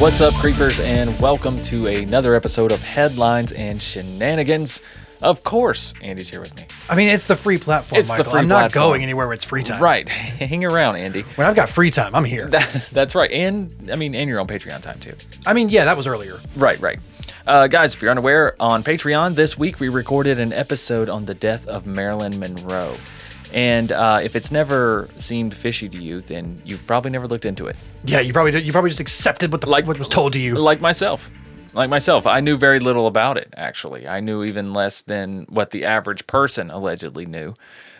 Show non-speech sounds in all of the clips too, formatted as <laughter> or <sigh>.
What's up, creepers, and welcome to another episode of Headlines and Shenanigans. Of course, Andy's here with me. I mean, it's the free platform, It's the Michael. free I'm not platform. going anywhere where it's free time. Right, <laughs> hang around, Andy. When I've got free time, I'm here. <laughs> That's right, and I mean, and you're on Patreon time too. I mean, yeah, that was earlier. Right, right. Uh, guys, if you're unaware, on Patreon this week we recorded an episode on the death of Marilyn Monroe. And uh, if it's never seemed fishy to you, then you've probably never looked into it. Yeah, you probably did, you probably just accepted what the Like- what was told to you. Like myself. Like myself. I knew very little about it, actually. I knew even less than what the average person allegedly knew.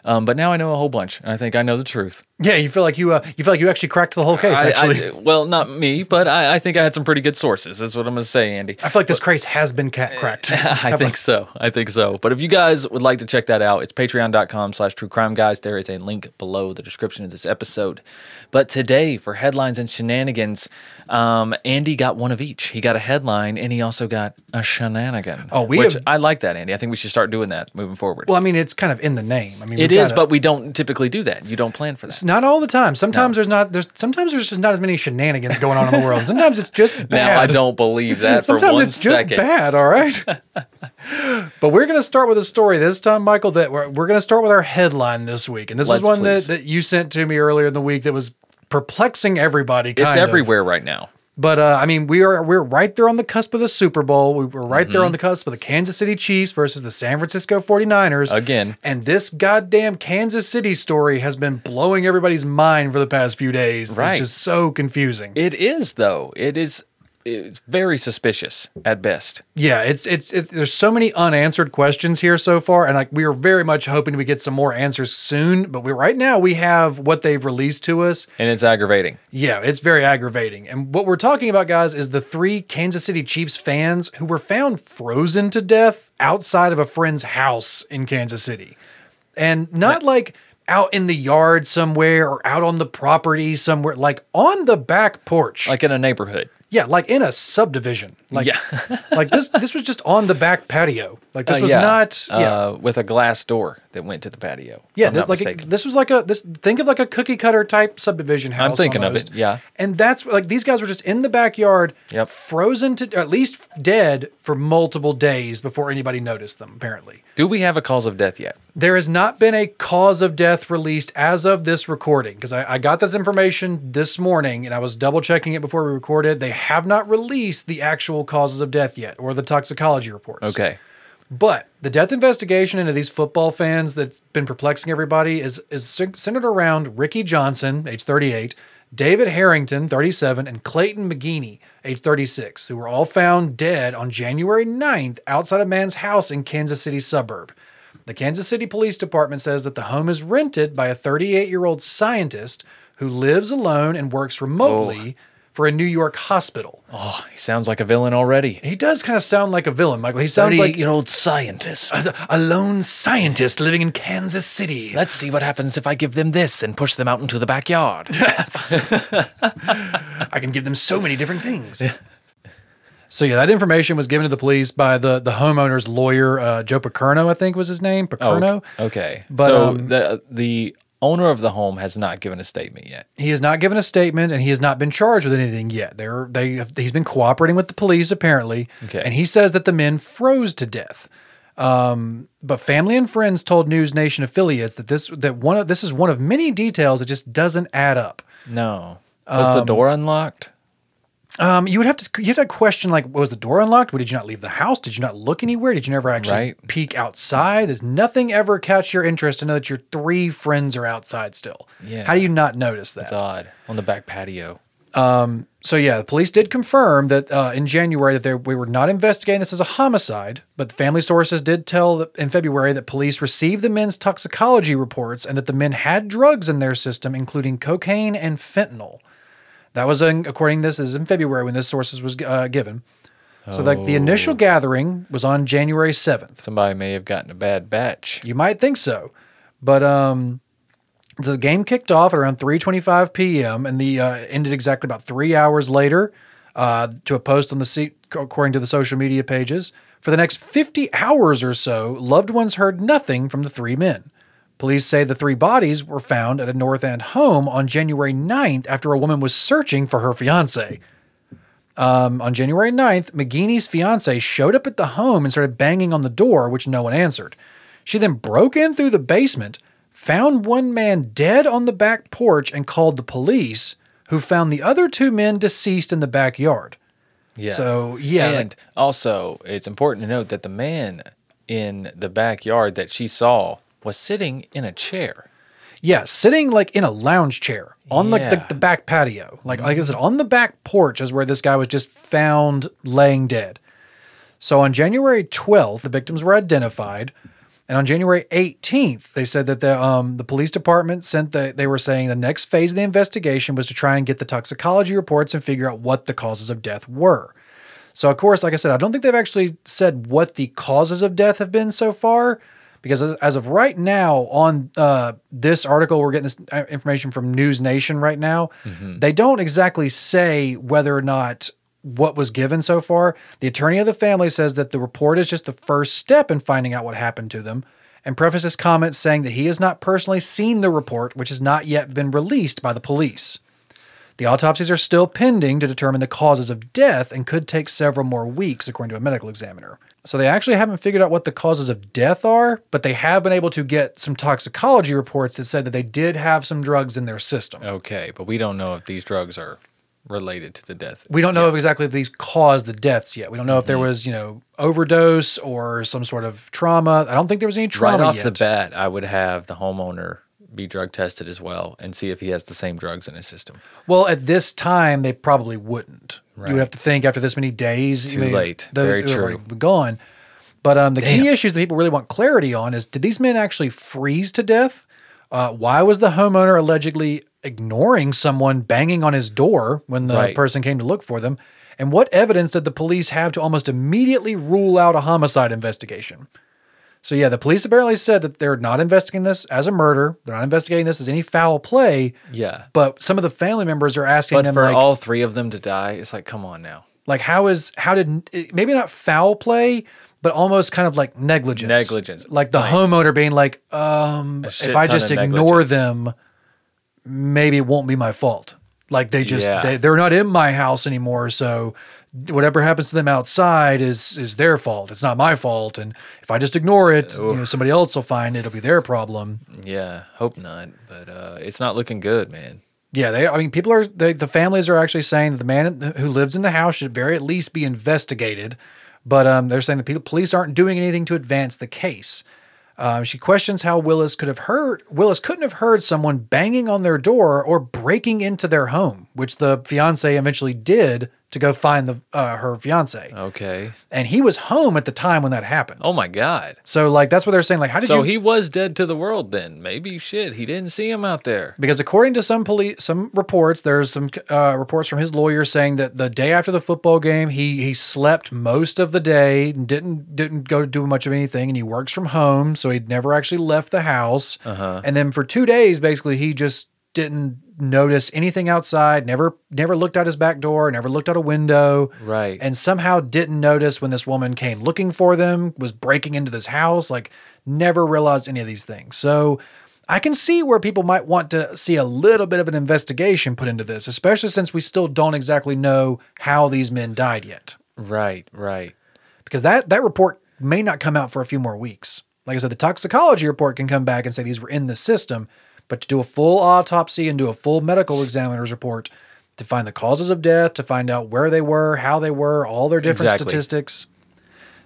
Um, but now I know a whole bunch, and I think I know the truth. Yeah, you feel like you uh, you feel like you actually cracked the whole case. I- I Actually, do- well, not me, but I, I think I had some pretty good sources. That's what I'm going to say, Andy. I feel like this case has been cracked. <laughs> I think so. I think so. But if you guys would like to check that out, it's patreon.com slash true crime guys. There is a link below the description of this episode. But today, for headlines and shenanigans, um, Andy got one of each. He got a headline and he also got a shenanigan. Oh, we which have- I like that, Andy. I think we should start doing that moving forward. Well, I mean, it's kind of in the name. I mean, it gotta- but we don't typically do that. You don't plan for that. Not all the time. Sometimes there's not there's sometimes there's just not as many shenanigans going on in the world. <laughs> Sometimes it's just bad. Now, I don't believe that for Sometimes it's just second. bad, all right? <laughs> but we're going to start with a story this time, Michael, that we're, we're going to start with our headline this week. And this Let's was one that, please. that you sent to me earlier in the week that was perplexing everybody. Kind It's of. everywhere right now. But uh, I mean, we are we're right there on the cusp of the Super Bowl. We were right Mm-hmm. there on the cusp of the Kansas City Chiefs versus the San Francisco 49ers. Again. And this goddamn Kansas City story has been blowing everybody's mind for the past few days. Right. It's just so confusing. It is, though. It is. It's very suspicious at best. Yeah, it's it's it, there's so many unanswered questions here so far, and like we are very much hoping we get some more answers soon. But we right now we have what they've released to us. and it's aggravating. Yeah, it's very aggravating. And what we're talking about, guys, is the three Kansas City Chiefs fans who were found frozen to death outside of a friend's house in Kansas City, and not like out in the yard somewhere or out on the property somewhere, like on the back porch. Like in a neighborhood. Yeah, like in a subdivision. Like, Yeah. like this. This was just on the back patio. Like this Uh, was yeah. not. Yeah, Uh, with a glass door that went to the patio. yeah. This, like a, this was like a this. Think of like a cookie cutter type subdivision house. I'm thinking almost. of it. Yeah. And that's like these guys were just in the backyard, Yep. frozen to at least dead for multiple days before anybody noticed them. Apparently, Do we have a cause of death yet? there has not been a cause of death released as of this recording because I, I got this information this morning and I was double checking it before we recorded. They have not released the actual causes of death yet or the toxicology reports. Okay. But the death investigation into these football fans that's been perplexing everybody is is centered around Ricky Johnson, age 38, David Harrington, 37, and Clayton McGeeney, age 36, who were all found dead on January 9th outside a man's house in Kansas City suburb. The Kansas City Police Department says that the home is rented by a 38 year old scientist who lives alone and works remotely oh. For a New York hospital. Oh, he sounds like a villain already. He does kind of sound like a villain, Michael. He sounds like year old scientist. a, a lone scientist living in Kansas City. Let's see what happens if I give them this and push them out into the backyard. <laughs> <laughs> I can give them so many different things. So yeah, that information was given to the police by the the homeowner's lawyer, uh, Joe Picerno, I think was his name, Picerno. Oh, okay. But, so um, the the owner of the home has not given a statement yet. He has not given a statement, and he has not been charged with anything yet. They're they have, he's been cooperating with the police apparently, Okay. and he says that the men froze to death. Um, but family and friends told News Nation affiliates that this that one of this is one of many details that just doesn't add up. No. Was the door unlocked? Um, you would have to you have to question like, was the door unlocked? Did you not leave the house? Did you not look anywhere? Did you never actually Right. peek outside? Does nothing ever catch your interest to know that your three friends are outside still. Yeah. How do you not notice that? It's odd. On the back patio. Um, So yeah, the police did confirm that uh, in January that they we were not investigating this as a homicide, but family sources did tell in February that police received the men's toxicology reports and that the men had drugs in their system, including cocaine and fentanyl. That was in, according to this is in February when this sources was uh, given. So like the initial gathering was on January seventh. Somebody may have gotten a bad batch. You might think so, but um, the game kicked off at around 3:25 p.m. and the uh, ended exactly about three hours later. Uh, to a post on the seat, according to the social media pages, for the next 50 hours or so, loved ones heard nothing from the three men. Police say the three bodies were found at a North End home on January 9th after a woman was searching for her fiance. Um, on January 9th, McGeeney's fiance showed up at the home and started banging on the door, which no one answered. She then broke in through the basement, found one man dead on the back porch, and called the police, who found the other two men deceased in the backyard. Yeah. So, yeah, and also it's important to note that the man in the backyard that she saw was sitting in a chair. Yeah, sitting like in a lounge chair on like the, the back patio. Like, like I said, on the back porch is where this guy was just found laying dead. So on January 12th, the victims were identified. And on January 18th, they said that the um, the police department sent the they were saying the next phase of the investigation was to try and get the toxicology reports and figure out what the causes of death were. So of course, like I said, I don't think they've actually said what the causes of death have been so far, because as- of right now on uh, this article, we're getting this uh, information from News Nation right now. They don't exactly say whether or not what was given so far. The attorney of the family says that the report is just the first step in finding out what happened to them. And prefaces comments saying that he has not personally seen the report, which has not yet been released by the police. The autopsies are still pending to determine the causes of death and could take several more weeks, according to a medical examiner. So they actually haven't figured out what the causes of death are, but they have been able to get some toxicology reports that said that they did have some drugs in their system. Okay, but we don't know if these drugs are related to the death. We don't know if exactly if these caused the deaths yet. We don't know if there mm-hmm. was, you know, overdose or some sort of trauma. I don't think there was any trauma right off yet. the bat, I would have the homeowner be drug tested as well and see if he has the same drugs in his system. Well, at this time, they probably wouldn't. You would have to think after this many days. It's too know, late. those Very true. Gone. But um, the key issues that people really want clarity on is: Did these men actually freeze to death? Uh, why was the homeowner allegedly ignoring someone banging on his door when the Right. person came to look for them? And what evidence did the police have to almost immediately rule out a homicide investigation? So yeah, the police apparently said that they're not investigating this as a murder. They're not investigating this as any foul play. Yeah. But some of the family members are asking But them for like, all three of them to die, it's like, come on now. like how is how did maybe not foul play, but almost kind of like negligence. Negligence. Like the Right. homeowner being like, um, if I just ignore negligence. them, maybe it won't be my fault. Like they just Yeah. they, they're not in my house anymore, so whatever happens to them outside is is their fault. It's not my fault, and if I just ignore it, you know, somebody else will find it. It'll be their problem. Yeah, hope not. But uh, it's not looking good, man. Yeah, they. I mean, people are. They, the families are actually saying that the man who lives in the house should very at least be investigated. But um, they're saying the police aren't doing anything to advance the case. Um, she questions how Willis could have heard. Willis couldn't have heard someone banging on their door or breaking into their home, which the fiance eventually did to go find the uh, her fiance. Okay. And he was home at the time when that happened. Oh my God. So like that's what they're saying. Like, how did So you? he was dead to the world then. Maybe shit. He didn't see him out there. because according to some police some reports there's some uh, reports from his lawyer saying that the day after the football game he he slept most of the day and didn't didn't go do much of anything and he works from home so he'd never actually left the house Uh-huh. and then for two days basically he just didn't notice anything outside never never looked out his back door never looked out a window Right. and somehow didn't notice when this woman came looking for them, was breaking into this house, like never realized any of these things. So I can see where people might want to see a little bit of an investigation put into this, especially since we still don't exactly know how these men died yet. right. Right. Because that that report may not come out for a few more weeks. Like I said, the toxicology report can come back and say these were in the system, but to do a full autopsy and do a full medical examiner's report to find the causes of death, to find out where they were, how they were, all their different Exactly. statistics.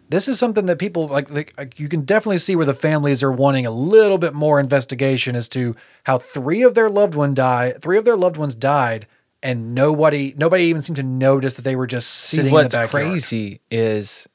This is something that people like, like. You can definitely see where the families are wanting a little bit more investigation as to how three of their loved one die, three of their loved ones died, and nobody, nobody even seemed to notice that they were just See, sitting what's in the backyard. crazy is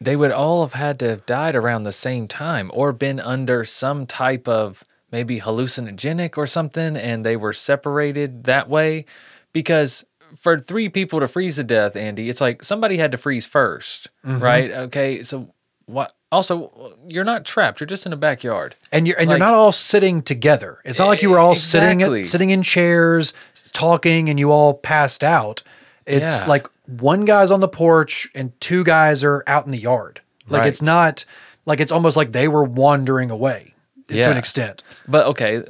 they would all have had to have died around the same time or been under some type of maybe hallucinogenic or something and they were separated that way because for three people to freeze to death andy it's like somebody had to freeze 1st Mm-hmm. right okay so what also you're not trapped you're just in a backyard and you're and Like- you're not all sitting together. It's not like you were all sitting Exactly. sitting in chairs talking and you all passed out. It's Yeah. like one guy's on the porch and two guys are out in the yard. Like it's not like it's almost like they were wandering away. To an extent. But okay,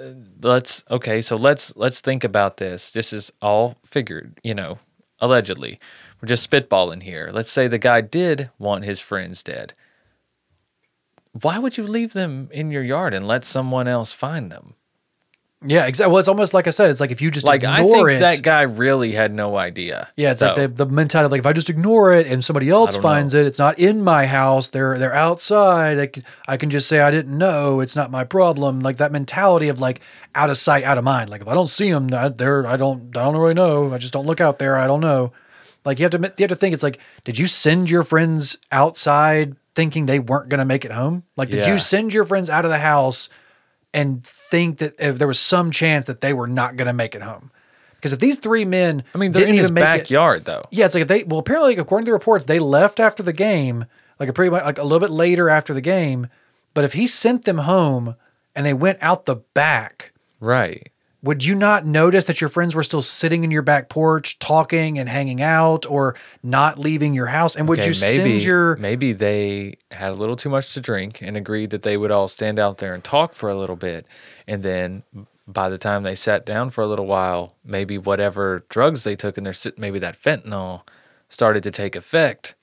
let's okay. So let's let's think about this. This is all figured, you know, allegedly. We're just spitballing here. Let's say the guy did want his friends dead. Why would you leave them in your yard and let someone else find them? Yeah, exactly. Well, it's almost like I said. It's like if you just Like I ignore think it. that guy really had no idea. yeah, it's like the, the mentality of like if I just ignore it and somebody else don't finds it, it's not in my house. They're they're outside. I can, I can just say I didn't know. It's not my problem. Like that mentality of like out of sight, out of mind. Like if I don't see them, I, they're I don't I don't really know. I just don't look out there. I don't know. Like you have to you have to think. It's like did you send your friends outside thinking they weren't going to make it home? Like did Yeah. you send your friends out of the house and think that if there was some chance that they were not going to make it home? Because if these three men, I mean, they're in his make it- backyard though. yeah, it's like if they well apparently according to the reports they left after the game, like a pretty much like a little bit later after the game. But if he sent them home and they went out the back, Right. Would you not notice that your friends were still sitting in your back porch talking and hanging out or not leaving your house? And would Okay, you send your maybe they had a little too much to drink and agreed that they would all stand out there and talk for a little bit, and then by the time they sat down for a little while, maybe whatever drugs they took in their maybe that fentanyl started to take effect,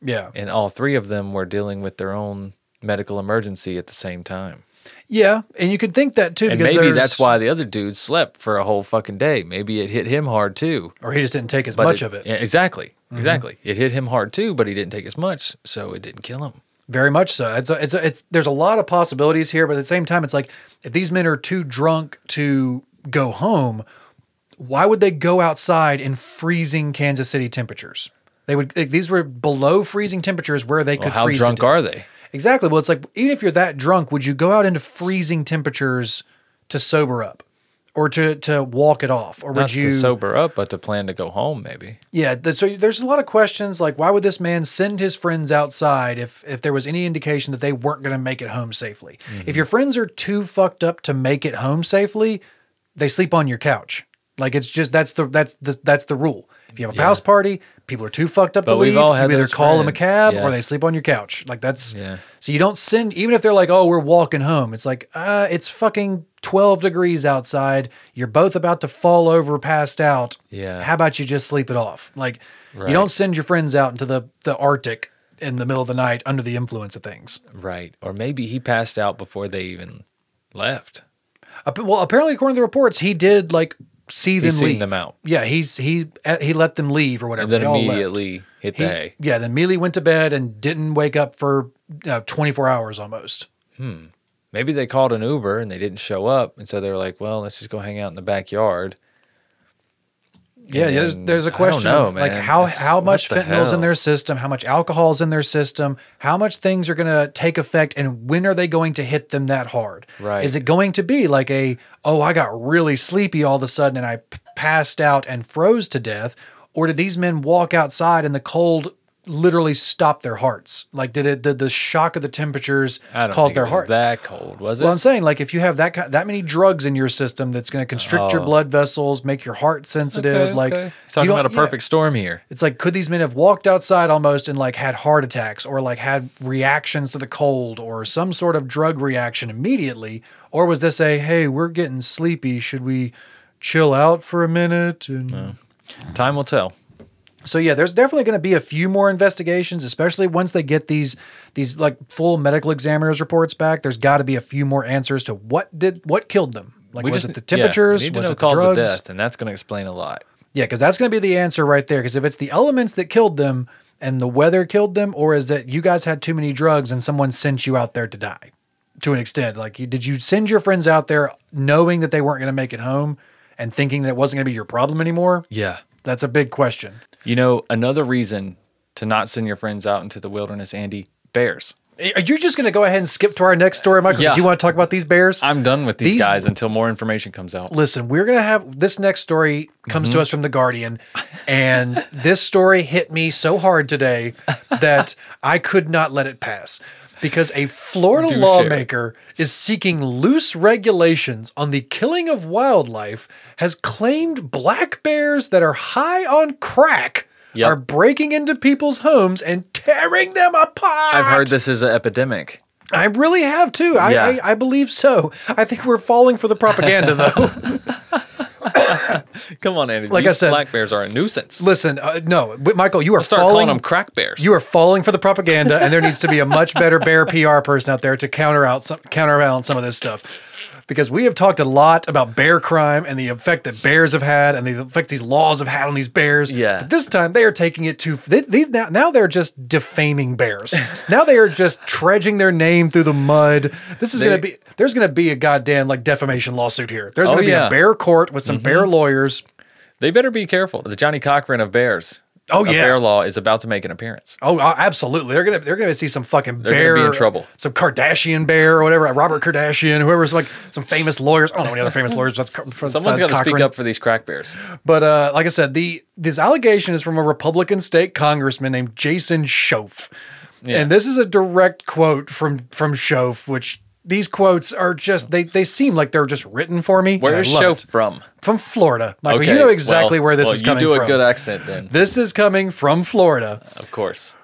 yeah and all three of them were dealing with their own medical emergency at the same time. Yeah, and you could think that too And because maybe that's why the other dude slept for a whole fucking day. Maybe it hit him hard too. or he just didn't take as But much of it. Yeah, exactly. Mm-hmm. Exactly. It hit him hard too, but he didn't take as much, so it didn't kill him. Very much so. It's a, it's a, it's there's a lot of possibilities here, but at the same time, it's like if these men are too drunk to go home, why would they go outside in freezing Kansas City temperatures? They would. like, these were below freezing temperatures where they Well, could how freeze. drunk are they? Exactly. Well, it's like even if you're that drunk, would you go out into freezing temperatures to sober up, or to to walk it off, or would you to sober up, but to plan to go home, maybe. yeah, th- so there's a lot of questions like why would this man send his friends outside if if there was any indication that they weren't going to make it home safely? Mm-hmm. If your friends are too fucked up to make it home safely, they sleep on your couch. Like it's just that's the that's the that's the rule. If you have a house party, people are too fucked up But to leave. all had you either call them a cab Yeah. or they sleep on your couch. Like that's Yeah. so you don't send even if they're like, oh, we're walking home. It's like, uh, it's fucking twelve degrees outside. You're both about to fall over, passed out. Yeah. How about you just sleep it off? Like Right. you don't send your friends out into the the Arctic in the middle of the night under the influence of things. Right. Or maybe he passed out before they even left. Well, apparently, according to the reports, he did like see them seen leave. them out. Yeah, he's he uh, he let them leave or whatever. And then They immediately hit He- the hay. yeah, then immediately went to bed and didn't wake up for uh, 24 hours almost. Hmm. Maybe they called an Uber and they didn't show up. And so they were like, well, let's just go hang out in the backyard. Yeah, And there's there's a I don't question know, of like how It's- how much the fentanyl's in their system, how much alcohol's in their system, how much things are going to take effect, and when are they going to hit them that hard? Right. Is it going to be like a oh I got really sleepy all of a sudden and I p- passed out and froze to death, or did these men walk outside in the cold literally stop their hearts? Like did it did the shock of the temperatures I don't cause think their it was heart? that cold, was it? Well, I'm saying like if you have that ki- that many drugs in your system, that's going to constrict your Oh. blood vessels, make your heart sensitive. Okay, like okay. you He's talking don't- about a yeah. perfect storm here. It's like could these men have walked outside almost and like had heart attacks or like had reactions to the cold or some sort of drug reaction immediately, or was this a hey we're getting sleepy, should we chill out for a minute? And Time will tell. So yeah, there's definitely going to be a few more investigations, especially once they get these these like full medical examiners reports back. There's got to be a few more answers to what did what killed them. Like was it the yeah, temperatures? we to was it the cause of drugs? death, and that's going to explain a lot. Yeah, because that's going to be the answer right there. Because if it's the elements that killed them and the weather killed them, or is it you guys had too many drugs and someone sent you out there to die? To an extent, like you, did you send your friends out there knowing that they weren't going to make it home and thinking that it wasn't going to be your problem anymore? Yeah. That's a big question. You know, another reason to not send your friends out into the wilderness, Andy, bears. Are you just going to go ahead and skip to our next story, Michael? Yeah. You want to talk about these bears? I'm done with these, These- guys until more information comes out. Listen, we're going to have this next story comes to mm-hmm. us from The Guardian. And this story hit me so hard today that <laughs> I could not let it pass because a Florida Do share. lawmaker is seeking loose regulations on the killing of wildlife, has claimed black bears that are high on crack Yep. are breaking into people's homes and tearing them apart. I've heard this is an epidemic. I really have too. I, Yeah. I, I believe so. I think we're falling for the propaganda though. <laughs> <laughs> Come on, Andy. Like I These said- black bears are a nuisance. Listen, uh, no, Michael, you are Start falling. calling them crack bears. You are falling for the propaganda, and there needs to be a much better bear PR person out there to counter out some counterbalance some of this stuff. Because we have talked a lot about bear crime and the effect that bears have had, and the effect these laws have had on these bears. Yeah. But this time they are taking it to They, these now, now they're just defaming bears. <laughs> now they are just trudging their name through the mud. This is They- to be. There's going to be a goddamn like defamation lawsuit here. There's Oh, going to be yeah. a bear court with some Mm-hmm. bear lawyers. they better be careful. The Johnnie Cochran of bears. Oh, of yeah. bear law is about to make an appearance. Oh, uh, absolutely. They're gonna they're gonna see some fucking They're gonna bear. be in trouble. Some Kardashian bear or whatever. Robert Kardashian, whoever's like some famous lawyers. I don't know any other famous lawyers. But Someone's got to speak up for these crack bears. But uh, like I said, the this allegation is from a Republican state congressman named Jason Shoaf, Yeah. and this is a direct quote from from Shoaf, which. These quotes are just they they seem like they're just written for me. Where's Show it. from? From Florida. Michael, you know exactly well- where this well, is coming You do a from. good accent then, this is coming from Florida. of course.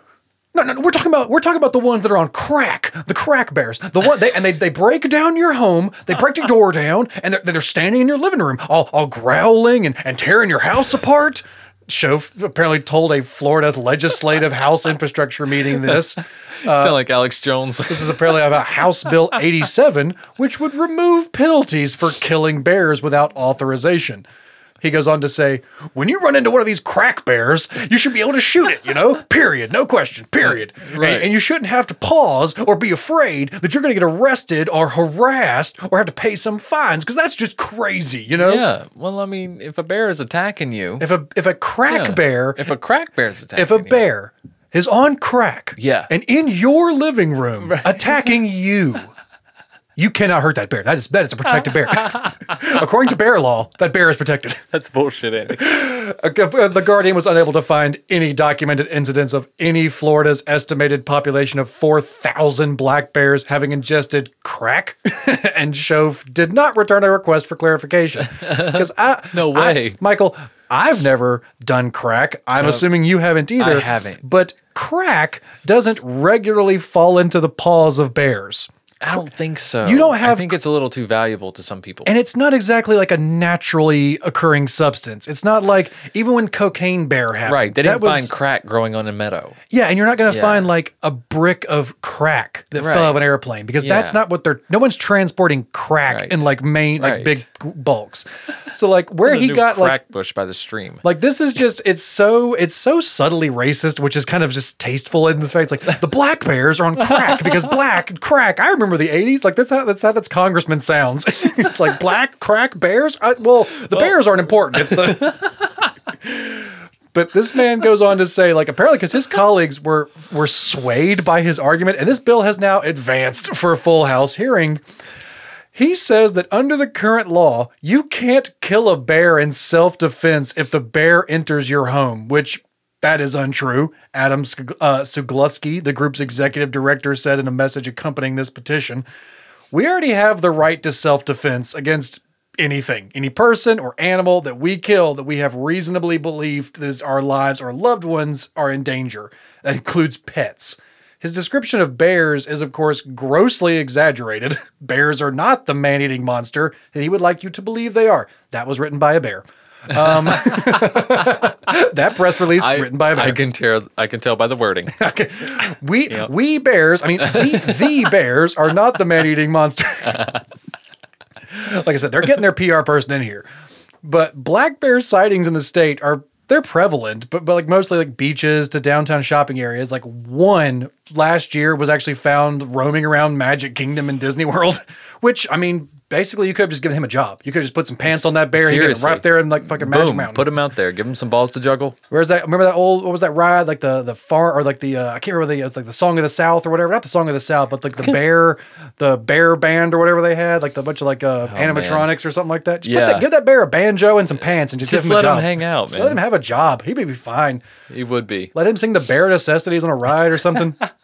No, no, no, we're talking about we're talking about the ones that are on crack, the crack bears, the one they and they, they break down your home, they break your door down, and they're, they're standing in your living room, all, all growling and, and tearing your house apart. Show apparently told a Florida legislative House infrastructure meeting this. <laughs> Sound like Alex Jones. This is apparently about House Bill 87, which would remove penalties for killing bears without authorization. He goes on to say, when you run into one of these crack bears, you should be able to shoot it, you know? <laughs> Period. No question. Period. Right. And, and you shouldn't have to pause or be afraid that you're going to get arrested or harassed or have to pay some fines because that's just crazy, you know? yeah. Well, I mean, if a bear is attacking you, If a if a crack yeah. bear if a crack bear is attacking if a you, bear is on crack Yeah. and in your living room attacking you <laughs> you cannot hurt that bear that is that is a protected bear <laughs> according to bear law that bear is protected <laughs> that's bullshit, Andy. Uh, the guardian was unable to find any documented incidents of any florida's estimated population of 4000 black bears having ingested crack <laughs> and Shoaf did not return a request for clarification because i No I- way. michael I've never done crack. I'm assuming you haven't either. I haven't. But crack doesn't regularly fall into the paws of bears. I don't think so. You don't have. I think it's a little too valuable to some people. And it's not exactly like a naturally occurring substance. It's not like even when cocaine bear happened. right. They didn't was- find crack growing on a meadow. Yeah, and you're not going to Yeah. find like a brick of crack that Right. fell out of an airplane because that's not what they're. No one's transporting crack Right. in like main like Right. big bulks. So like <laughs> where he got crack like bush by the stream. Like this is just it's so it's so subtly racist, which is kind of just tasteful in the face. Like the black bears are on crack because black crack. I remember the '80s. Like that's how that's how that's congressman sounds. <laughs> it's like black crack bears. I, well, the bears aren't important. It's the. <laughs> But this man goes on to say, like, apparently, because his colleagues were were swayed by his argument, and this bill has now advanced for a full House hearing. He says that under the current law, you can't kill a bear in self defense if the bear enters your home, which that is untrue. Adam uh, Sugalski, the group's executive director, said in a message accompanying this petition We already have the right to self defense against anything, any person or animal that we kill that we have reasonably believed that is our lives or loved ones are in danger. That includes pets. His description of bears is, of course, grossly exaggerated. <laughs> Bears are not the man eating monster that he would like you to believe they are. That was written by a bear. Um, <laughs> that press release I, written by a bear. I can tell. I can tell by the wording. <laughs> we we bears, I mean the, the <laughs> bears are not the man eating monster. like I said, they're getting their PR person in here. But black bear sightings in the state are they're prevalent, but but like mostly like beaches to downtown shopping areas. Like one last year was actually found roaming around Magic Kingdom and Disney World, <laughs> which I mean basically you could have just given him a job. You could have just put some pants on that bear him right up there in like fucking Magic Boom. Mountain. Put him out there. Give him some balls to juggle. Where's that? Remember that old? What was that ride? Like the the far or like the uh, I can't remember the it was like the song of the South or whatever. Not the song of the South, but like the <laughs> bear, the bear band or whatever they had. Like the bunch of like uh, animatronics or something like that. Just put Oh, Yeah. that, give that bear a banjo and some pants and just, Just give him let a him hang out, Just man. Let him have a job. He'd be fine. He would be. Let him sing the bare necessities on a ride or something. <laughs>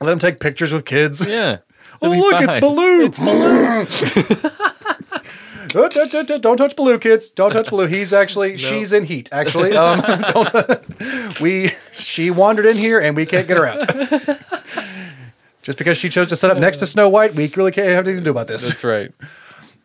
let him take pictures with kids. Yeah. <laughs> Oh look, it's fine. Baloo. It's Baloo. <laughs> <laughs> Don't, don't, don't, don't- touch Baloo, kids. Don't touch Baloo. He's actually she's in heat. Actually, um, don't. we she wandered in here and we can't get her out. Just because she chose to set up next to Snow White, we really can't have anything to do about this. That's right.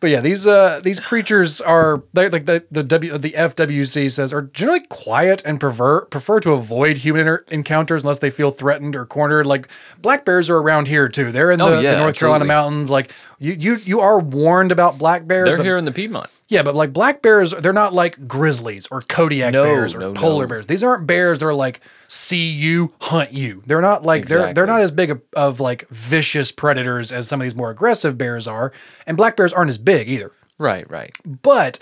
But yeah, these uh these creatures are they like the the W the FWC says are generally quiet and prefer prefer to avoid human encounters unless they feel threatened or cornered. Like black bears are around here too. They're in the, Oh, yeah, the North Carolina mountains. Like you you you are warned about black bears. They're here in the Piedmont. Yeah, but like black bears, they're not like grizzlies or Kodiak No, bears or no, polar no. bears. These aren't bears that are like see you, hunt you. They're not like they're they're not as big of, of like vicious predators as some of these more aggressive bears are. And black bears aren't as big either. Right, right. But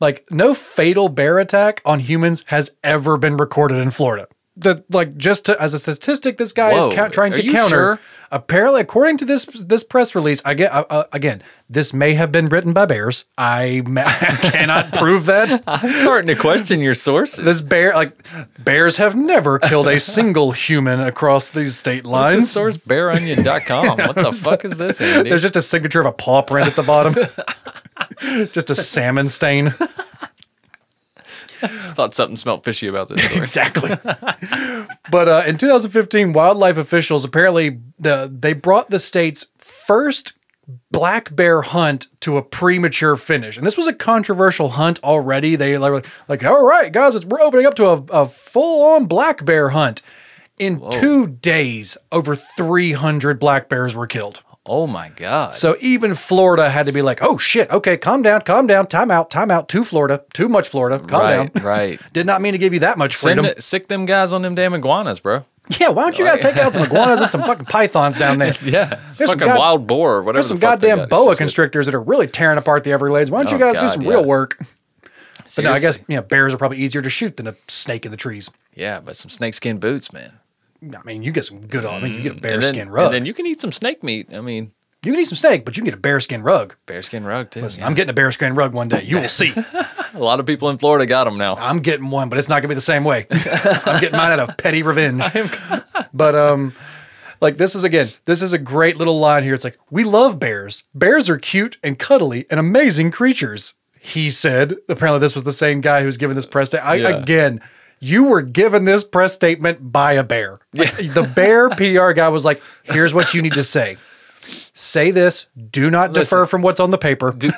like no fatal bear attack on humans has ever been recorded in Florida. The like just to, as a statistic, this guy Whoa, is count, trying to counter. sure? Apparently, according to this this press release, I get uh, uh, again. This may have been written by bears. I, ma- <laughs> I cannot prove that. <laughs> I'm starting to question your sources. This bear, like bears, have never killed a <laughs> single human across these state lines. source bearonion.com. What the fuck is this, Andy? There's just a signature of a paw print at the bottom. just a salmon stain. <laughs> thought something smelled fishy about this story. <laughs> exactly. but uh, in 2015, wildlife officials apparently the they brought the state's first black bear hunt to a premature finish, and this was a controversial hunt already. They were like, "All right, guys, it's, we're opening up to a, a full on black bear hunt." In two days, over 300 black bears were killed. Oh my god. So even Florida had to be like, "Oh shit, okay, calm down, calm down, time out, time out." To Florida, too much Florida, calm right, down. right. <laughs> Did not mean to give you that much freedom. it, sick them guys on them damn iguanas, bro. Yeah, why don't you guys take out some iguanas and some fucking <laughs> pythons down there? <laughs> Yeah. There's some fucking god- wild boar or whatever. There's some the goddamn boa constrictors that are really tearing apart the Everglades. Why don't you Oh, guys do some yeah. real work? But no, I guess you know bears are probably easier to shoot than a snake in the trees. Yeah, but some snakeskin boots, man. I mean, you get some good. I mean, you get a bear And then, skin rug. And then you can eat some snake meat. I mean, you can eat some snake, but you can get a bear skin rug. bearskin rug too. yeah. I'm getting a bear skin rug one day. You will see. <laughs> A lot of people in Florida got them now. I'm getting one, but it's not gonna be the same way. I'm getting mine out of petty revenge. <laughs> <laughs> but um, like this is again, this is a great little line here. It's like we love bears. Bears are cute and cuddly and amazing creatures. He said. Apparently, this was the same guy who was given this press statement. I, Yeah. Again. You were given this press statement by a bear. Like, the bear <laughs> PR guy was like, "Here's what you need to say. Say this. Do not defer from what's on the paper. <laughs> Do,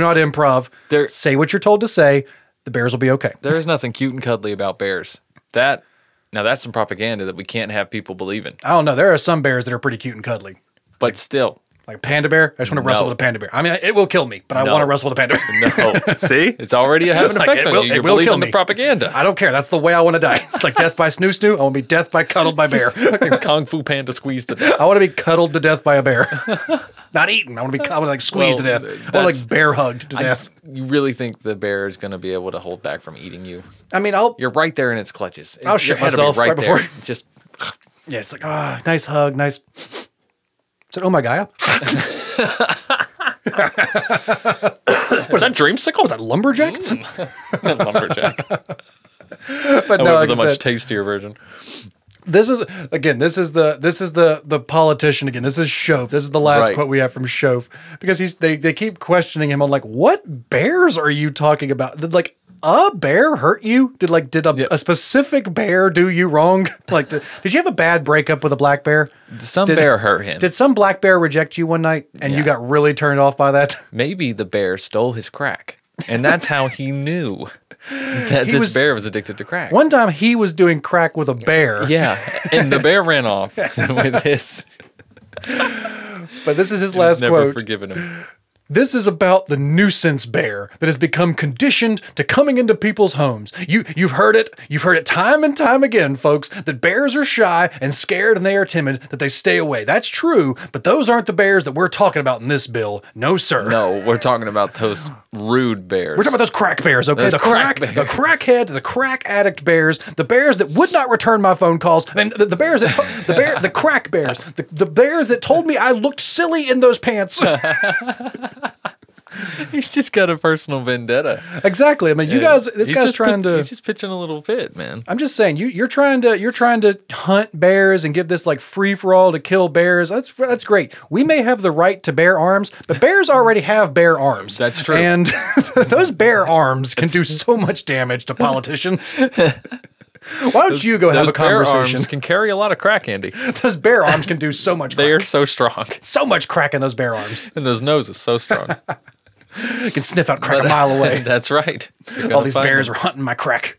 not improv. There- say what you're told to say. The bears will be okay." There is nothing cute and cuddly about bears. That now that's some propaganda that we can't have people believe in. I don't know. There are some bears that are pretty cute and cuddly. But still, Like a panda bear. I just want to wrestle with a panda bear. I mean, it will kill me, but I want to wrestle with a panda bear. no. <laughs> See, it's already having an Like, effect it on will- you. it You're will kill believing the propaganda. I don't care. That's the way I want to die. It's like death by snoo snoo. I want to be death by cuddled by bear. Fucking Kung Fu Panda squeezed to death. I want to be cuddled to death by a bear. <laughs> Not eaten. I want to be I want to like squeezed Well, to death. Or like bear hugged to death. You really think the bear is going to be able to hold back from eating you? I mean, I'll You're right there in its clutches. I'll shit be myself right there. before- Just yeah. It's like ah, nice hug, nice. Said, oh my god, <laughs> was that dreamsicle? was that lumberjack? Mm. <laughs> <laughs> lumberjack? But I no, like a much said, tastier version. this is again this is the this is the the politician again this is Shoaf this is the last Right. quote we have from Shoaf because he's they they keep questioning him on like what bears are you talking about like a bear hurt you did like did a, Yep. a specific bear do you wrong <laughs> like did, did you have a bad breakup with a black bear Some Did- bear hurt him. did some black bear reject you one night and you got really turned off by that <laughs> Maybe the bear stole his crack, and that's how he knew <laughs> that He this was- bear was addicted to crack. one time he was doing crack with a bear Yeah, and the bear ran off with this. but this is his last never quote forgiven him. This is about the nuisance bear that has become conditioned to coming into people's homes. You you've heard it, you've heard it time and time again, folks, that bears are shy and scared and they are timid, that they stay away. That's true, but those aren't the bears that we're talking about in this bill. No, sir. No, we're talking about those rude bears. We're talking about those crack bears, okay? Those the crack crack, the crackhead, the crack addict bears, the bears that would not return my phone calls, and the, the bears that to- the bear, the crack bears, the, the bears that told me I looked silly in those pants. <laughs> <laughs> He's just got a personal vendetta. exactly. I mean, you guys, this He's guy's trying to. He's just pitching a little fit, man. I'm just saying you you're trying to you're trying to hunt bears and give this like free for all to kill bears. That's that's great. We may have the right to bear arms, but bears already have bear arms. That's true. And <laughs> those bear arms can do so much damage to politicians. <laughs> Why don't you go have Those a bear conversation? can carry a lot of crack, Andy. those bear arms can do so much. They are so strong, so much crack in those bear arms. and those noses so strong. You <laughs> can sniff out crack a mile away. <laughs> That's right. <laughs> All these bears them. are hunting my crack.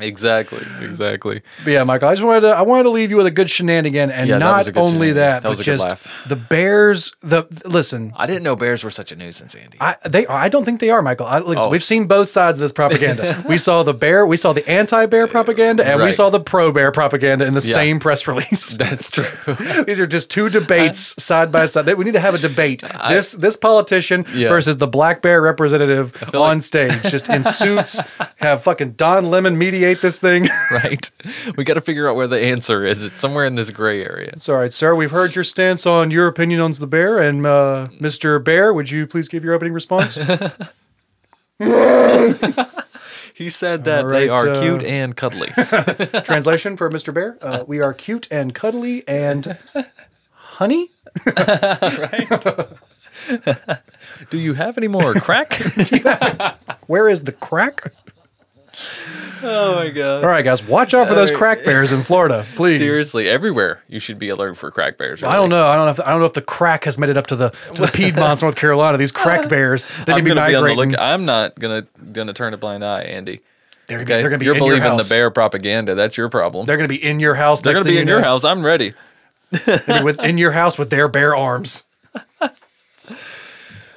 Exactly. Exactly. But yeah, Michael, I just wanted to I wanted to leave you with a good shenanigan, and Yeah, that was not a good only shenanigan. that, That was but a good just laugh. the Bears. The listen, I didn't know bears were such a nuisance, Andy. I they I don't think they are, Michael. I, listen, Oh. We've seen both sides of this propaganda. <laughs> we saw the bear, we saw the anti-bear propaganda, and we Right. saw the pro-bear propaganda in the Yeah. same press release. <laughs> That's true. <laughs> These are just two debates side by side. They- We need to have a debate. this this politician Yeah. versus the black bear representative on like- stage, just in suits. Have fucking Don Lemon this thing. <laughs> right. We got to figure out where the answer is. It's somewhere in this gray area. It's all right, sir. We've heard your stance on your opinion on the bear, and uh, Mr. Bear, would you please give your opening response? <laughs> <laughs> He said that All they are uh, cute and cuddly. Translation for Mr. Bear: uh, We are cute and cuddly and honey. Right. Do you have any more crack? Where is the crack? Oh my god. All right, guys, watch out for those crack bears in Florida, <laughs> please. Seriously, everywhere you should be alert for crack bears. I don't know. I don't know. If, I don't know if the crack has made it up to the to the <laughs> Piedmonts, North Carolina. These crack bears, they I'm can gonna be migrating. look. I'm not gonna gonna turn a blind eye, Andy. they're Okay, they're gonna be you're in your believing the bear propaganda. That's your problem. They're gonna be in your house. They're gonna be in you your house. I'm ready. They're gonna be with, in your house with their bare arms. <laughs>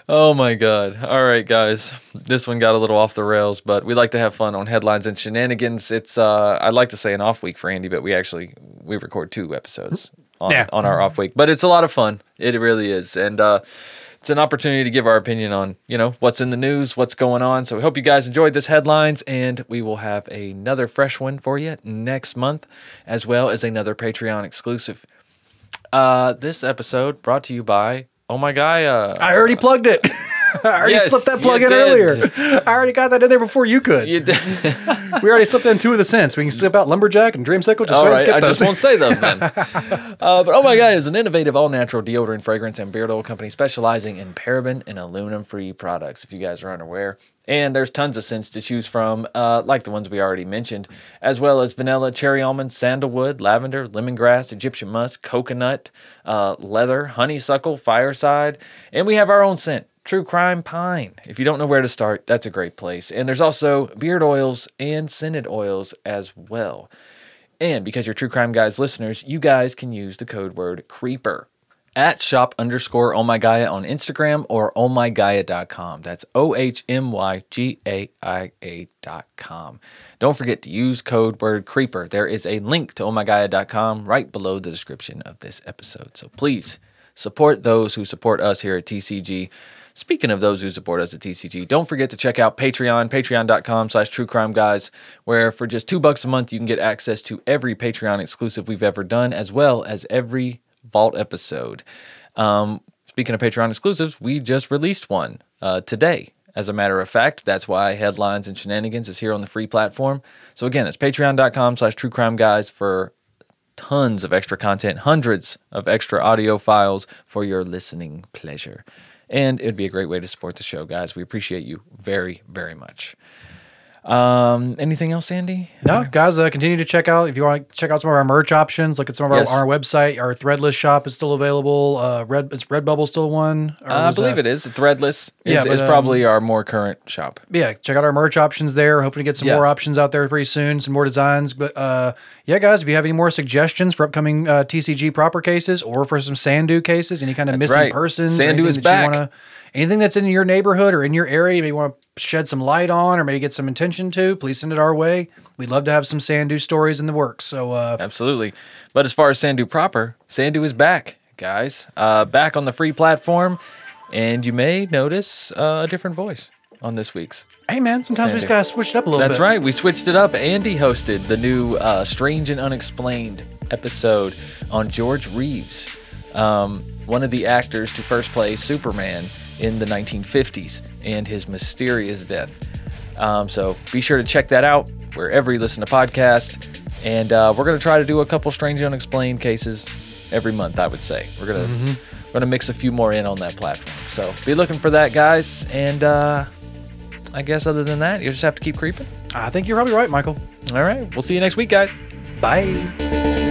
Oh my god. All right, guys. This one got a little off the rails, but we like to have fun on headlines and shenanigans. It's uh I'd like to say an off week for Andy, but we actually we record two episodes on, Yeah. on our off week. But it's a lot of fun. It really is. And uh it's an opportunity to give our opinion on, you know, what's in the news, what's going on. So we hope you guys enjoyed this headlines and we will have another fresh one for you next month as well as another Patreon exclusive. Uh this episode brought to you by Oh My Gaia uh I already plugged it. <laughs> I already Yes, slipped that plug in did. earlier. I already got that in there before you could. you did. <laughs> we already slipped in two of the cents. We can slip out lumberjack and dreamsicle. Just All right, skip I those. just won't say those then. <laughs> uh, but Oh My Gaia is an innovative all natural deodorant, fragrance, and beard oil company specializing in paraben and aluminum free products, if you guys are unaware. And there's tons of scents to choose from, uh, like the ones we already mentioned, as well as vanilla, cherry almond, sandalwood, lavender, lemongrass, Egyptian musk, coconut, uh, leather, honeysuckle, fireside. And we have our own scent. True Crime Pine. If you don't know where to start, that's a great place. And there's also beard oils and scented oils as well. And because you're True Crime Guys listeners, you guys can use the code word creeper at shop underscore oh my Gaia on Instagram or ohmygaia.com. That's O H M Y G A I A dot com. Don't forget to use code word creeper. There is a link to ohmygaia.com right below the description of this episode. So please support those who support us here at TCG. Speaking of those who support us at TCG, don't forget to check out Patreon, patreon.com slash true crime guys, where for just two bucks a month, you can get access to every Patreon exclusive we've ever done, as well as every Vault episode. Um, speaking of Patreon exclusives, we just released one uh, today. As a matter of fact, that's why Headlines and Shenanigans is here on the free platform. So again, it's patreon.com slash true crime guys for tons of extra content, hundreds of extra audio files for your listening pleasure. And it'd be a great way to support the show, guys. We appreciate you very, very much. Um, anything else, Andy? No, guys, uh, continue to check out if you want to check out some of our merch options. Look at some of our, Yes. our website. Our Threadless shop is still available. Uh, Red is Redbubble still one? Uh, I believe uh, it is. Threadless Yeah, is, but, is um, probably our more current shop. Yeah, check out our merch options there. Hoping to get some Yeah. more options out there pretty soon. Some more designs. But uh, yeah, guys, if you have any more suggestions for upcoming uh, TCG proper cases or for some Sandu cases, any kind of That's missing right. persons, Sandu is that back. Anything that's in your neighborhood or in your area, you may want to shed some light on or maybe get some attention to, please send it our way. We'd love to have some Sandu stories in the works. So uh, Absolutely. But as far as Sandu proper, Sandu is back, guys. Uh, back on the free platform. And you may notice uh, a different voice on this week's. hey, man, sometimes we just gotta switch it up a little bit. That's bit. right. We switched it up. Andy hosted the new uh, Strange and Unexplained episode on George Reeves, um, one of the actors to first play Superman in the 1950s and his mysterious death. Um, so be sure to check that out wherever you listen to podcasts. And uh, we're going to try to do a couple Strange Unexplained cases every month, I would say. We're going to. We're gonna mix a few more in on that platform, so be looking for that, guys. And uh, I guess other than that, you just have to keep creeping. I think you're probably right, Michael. All right. We'll see you next week, guys. Bye.